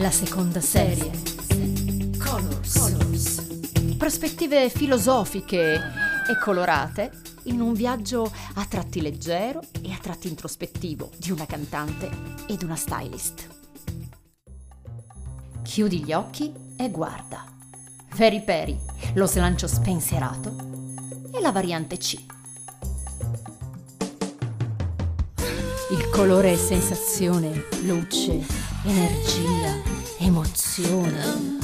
la seconda serie. Colors. Colors. Prospettive filosofiche e colorate in un viaggio a tratti leggero e a tratti introspettivo di una cantante ed una stylist. Chiudi gli occhi e guarda. Very Peri, lo slancio spensierato e la variante C. Il colore è sensazione, luce, energia, emozione.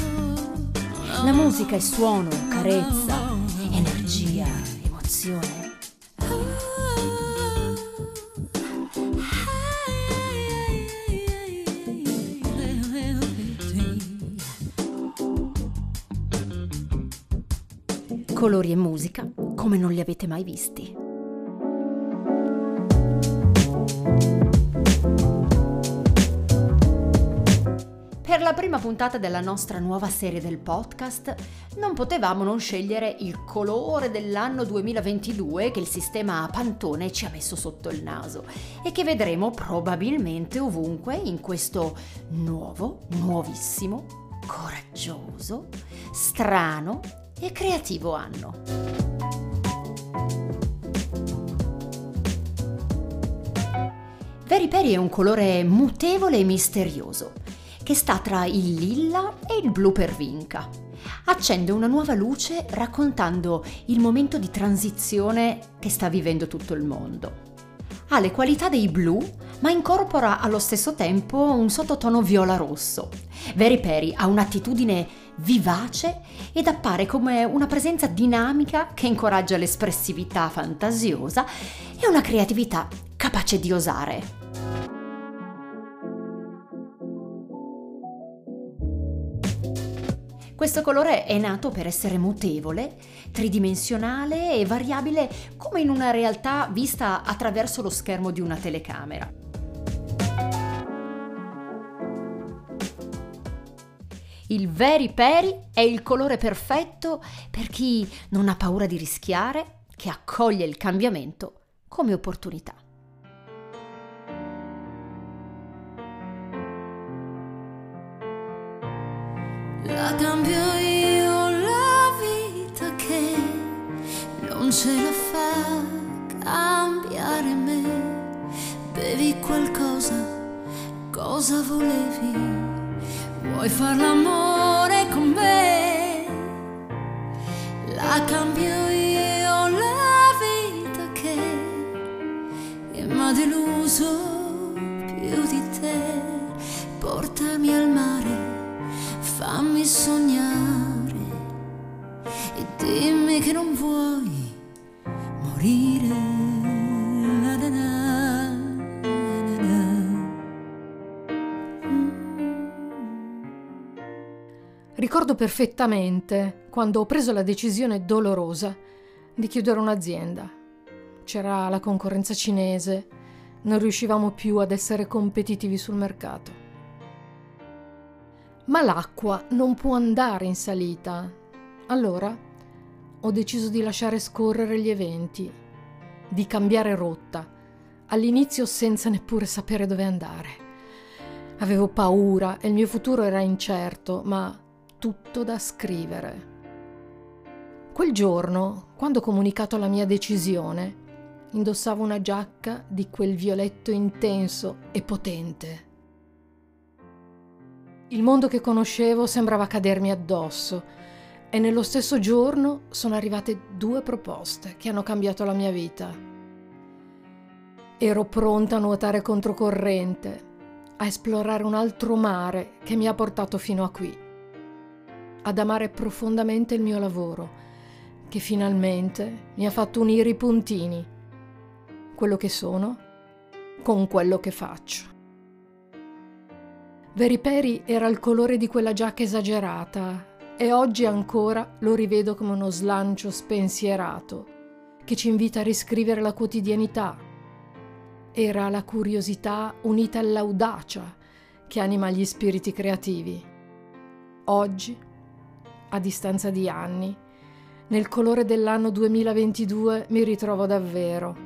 La musica è suono, carezza, energia, emozione. Colori e musica come non li avete mai visti. Prima puntata della nostra nuova serie del podcast non potevamo non scegliere il colore dell'anno 2022 che il sistema Pantone ci ha messo sotto il naso e che vedremo probabilmente ovunque in questo nuovo, nuovissimo, coraggioso, strano e creativo anno. Veri Peri è un colore mutevole e misterioso che sta tra il lilla e il blu per vinca. Accende una nuova luce raccontando il momento di transizione che sta vivendo tutto il mondo. Ha le qualità dei blu, ma incorpora allo stesso tempo un sottotono viola-rosso. Very Perry ha un'attitudine vivace ed appare come una presenza dinamica che incoraggia l'espressività fantasiosa e una creatività capace di osare. Questo colore è nato per essere mutevole, tridimensionale e variabile come in una realtà vista attraverso lo schermo di una telecamera. Il Very Peri è il colore perfetto per chi non ha paura di rischiare, che accoglie il cambiamento come opportunità. La cambio io la vita che non ce la fa cambiare me. Bevi qualcosa, cosa volevi? Vuoi far l'amore con me? La cambio io la vita che, mi ha deluso più di te. Portami al mare dimmi che non vuoi morire. Na, Ricordo perfettamente quando ho preso la decisione dolorosa di chiudere un'azienda. C'era la concorrenza cinese, non riuscivamo più ad essere competitivi sul mercato. Ma l'acqua non può andare in salita. Allora ho deciso di lasciare scorrere gli eventi, di cambiare rotta, all'inizio senza neppure sapere dove andare. Avevo paura e il mio futuro era incerto, ma tutto da scrivere. Quel giorno, quando ho comunicato la mia decisione, indossavo una giacca di quel violetto intenso e potente. Il mondo che conoscevo sembrava cadermi addosso e nello stesso giorno sono arrivate due proposte che hanno cambiato la mia vita. Ero pronta a nuotare controcorrente, a esplorare un altro mare che mi ha portato fino a qui, ad amare profondamente il mio lavoro, che finalmente mi ha fatto unire i puntini, quello che sono con quello che faccio. Veriperi era il colore di quella giacca esagerata e oggi ancora lo rivedo come uno slancio spensierato che ci invita a riscrivere la quotidianità. Era la curiosità unita all'audacia che anima gli spiriti creativi. Oggi, a distanza di anni, nel colore dell'anno 2022 mi ritrovo davvero.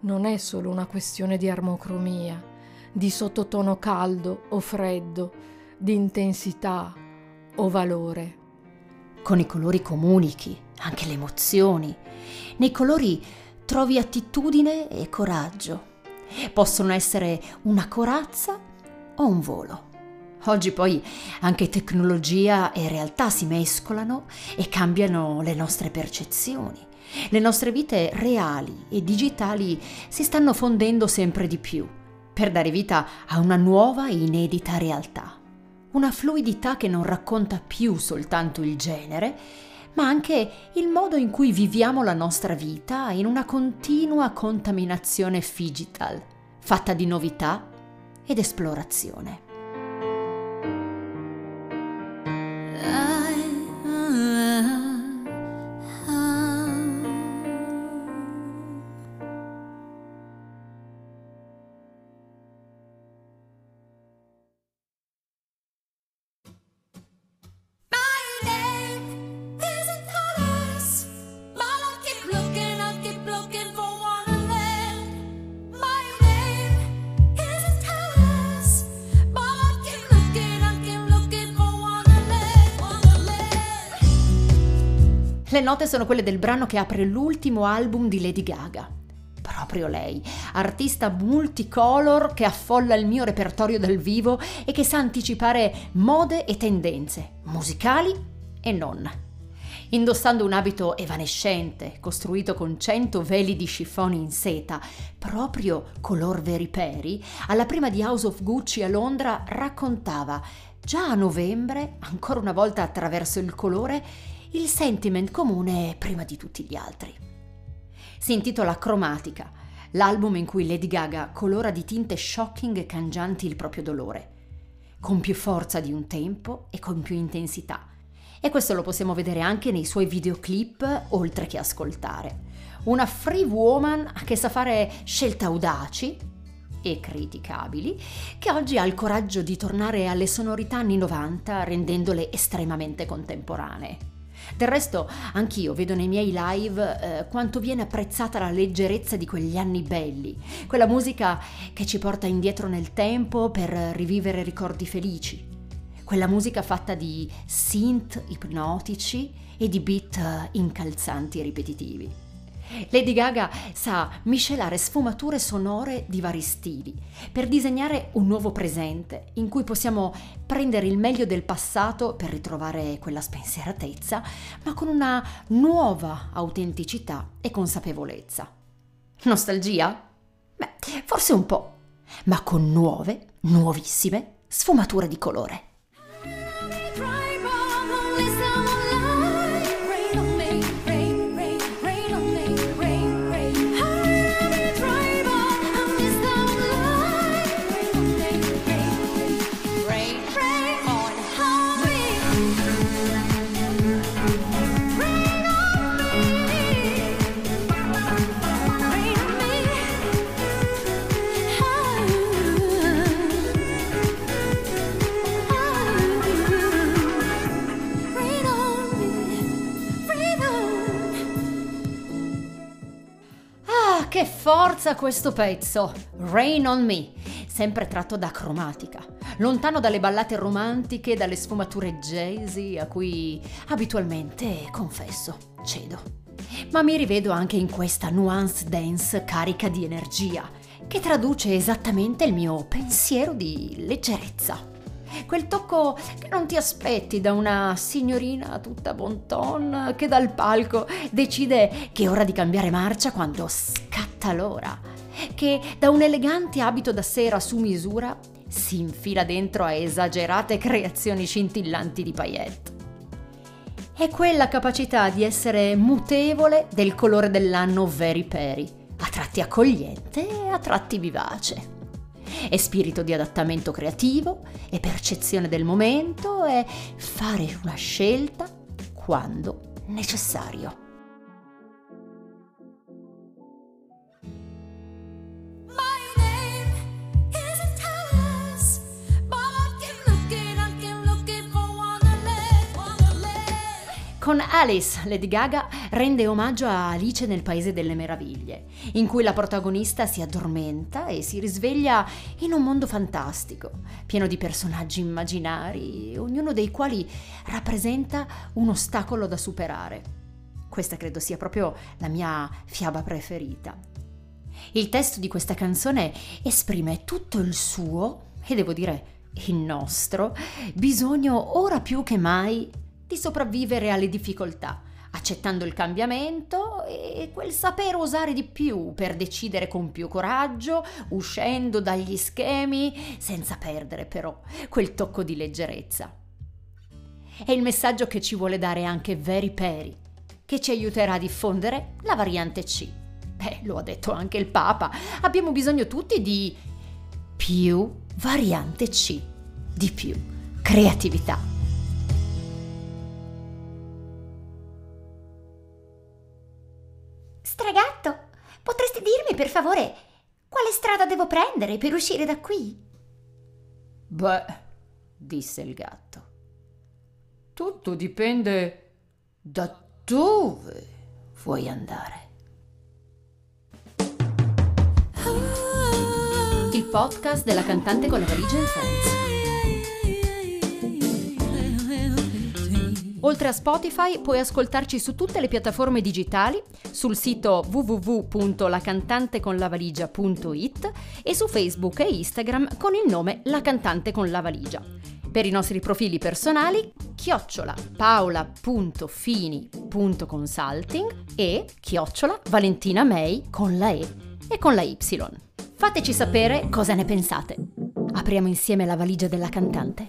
Non è solo una questione di armocromia di sottotono caldo o freddo, di intensità o valore. Con i colori comunichi anche le emozioni. Nei colori trovi attitudine e coraggio. Possono essere una corazza o un volo. Oggi poi anche tecnologia e realtà si mescolano e cambiano le nostre percezioni. Le nostre vite reali e digitali si stanno fondendo sempre di più per dare vita a una nuova e inedita realtà. Una fluidità che non racconta più soltanto il genere, ma anche il modo in cui viviamo la nostra vita in una continua contaminazione digital, fatta di novità ed esplorazione. Le note sono quelle del brano che apre l'ultimo album di Lady Gaga. Proprio lei, artista multicolor che affolla il mio repertorio dal vivo e che sa anticipare mode e tendenze, musicali e non. Indossando un abito evanescente, costruito con cento veli di chiffon in seta, proprio color veriperi, alla prima di House of Gucci a Londra raccontava, già a novembre, ancora una volta attraverso il colore, il sentiment comune prima di tutti gli altri. Si intitola Cromatica, l'album in cui Lady Gaga colora di tinte shocking e cangianti il proprio dolore, con più forza di un tempo e con più intensità. E questo lo possiamo vedere anche nei suoi videoclip, oltre che ascoltare. Una free woman che sa fare scelte audaci e criticabili, che oggi ha il coraggio di tornare alle sonorità anni 90 rendendole estremamente contemporanee. Del resto, anch'io vedo nei miei live eh, quanto viene apprezzata la leggerezza di quegli anni belli, quella musica che ci porta indietro nel tempo per rivivere ricordi felici, quella musica fatta di synth ipnotici e di beat eh, incalzanti e ripetitivi. Lady Gaga sa miscelare sfumature sonore di vari stili per disegnare un nuovo presente in cui possiamo prendere il meglio del passato per ritrovare quella spensieratezza, ma con una nuova autenticità e consapevolezza. Nostalgia? Beh, forse un po', ma con nuove, nuovissime sfumature di colore. Forza questo pezzo! Rain on Me, sempre tratto da cromatica, lontano dalle ballate romantiche e dalle sfumature jazzy a cui abitualmente, confesso, cedo. Ma mi rivedo anche in questa nuance dance carica di energia, che traduce esattamente il mio pensiero di leggerezza. Quel tocco che non ti aspetti da una signorina tutta bon ton che dal palco decide che è ora di cambiare marcia quando scatta l'ora. Che da un elegante abito da sera su misura si infila dentro a esagerate creazioni scintillanti di paillette. È quella capacità di essere mutevole del colore dell'anno very peri, a tratti accogliente e a tratti vivace. È spirito di adattamento creativo, è percezione del momento, è fare una scelta quando necessario. Con Alice, Lady Gaga rende omaggio a Alice nel Paese delle Meraviglie, in cui la protagonista si addormenta e si risveglia in un mondo fantastico, pieno di personaggi immaginari, ognuno dei quali rappresenta un ostacolo da superare. Questa credo sia proprio la mia fiaba preferita. Il testo di questa canzone esprime tutto il suo, e devo dire il nostro, bisogno ora più che mai di sopravvivere alle difficoltà, accettando il cambiamento e quel sapere osare di più per decidere con più coraggio, uscendo dagli schemi, senza perdere però quel tocco di leggerezza. È il messaggio che ci vuole dare anche Veri Peri, che ci aiuterà a diffondere la variante C. Beh, lo ha detto anche il Papa, abbiamo bisogno tutti di più variante C, di più creatività. Per favore quale strada devo prendere per uscire da qui? Beh, disse il gatto, tutto dipende da dove vuoi andare. Il podcast della cantante con la valigia in Friends. Oltre a Spotify puoi ascoltarci su tutte le piattaforme digitali, sul sito www.lacantanteconlavaligia.it e su Facebook e Instagram con il nome La Cantante con la Valigia. Per i nostri profili personali, chiocciola paola.fini.consulting e chiocciola Valentina May con la E e con la Y. Fateci sapere cosa ne pensate. Apriamo insieme la valigia della cantante.